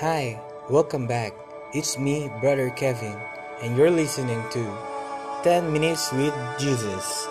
Hi, welcome back. It's me, Brother Kevin, and you're listening to 10 Minutes with Jesus.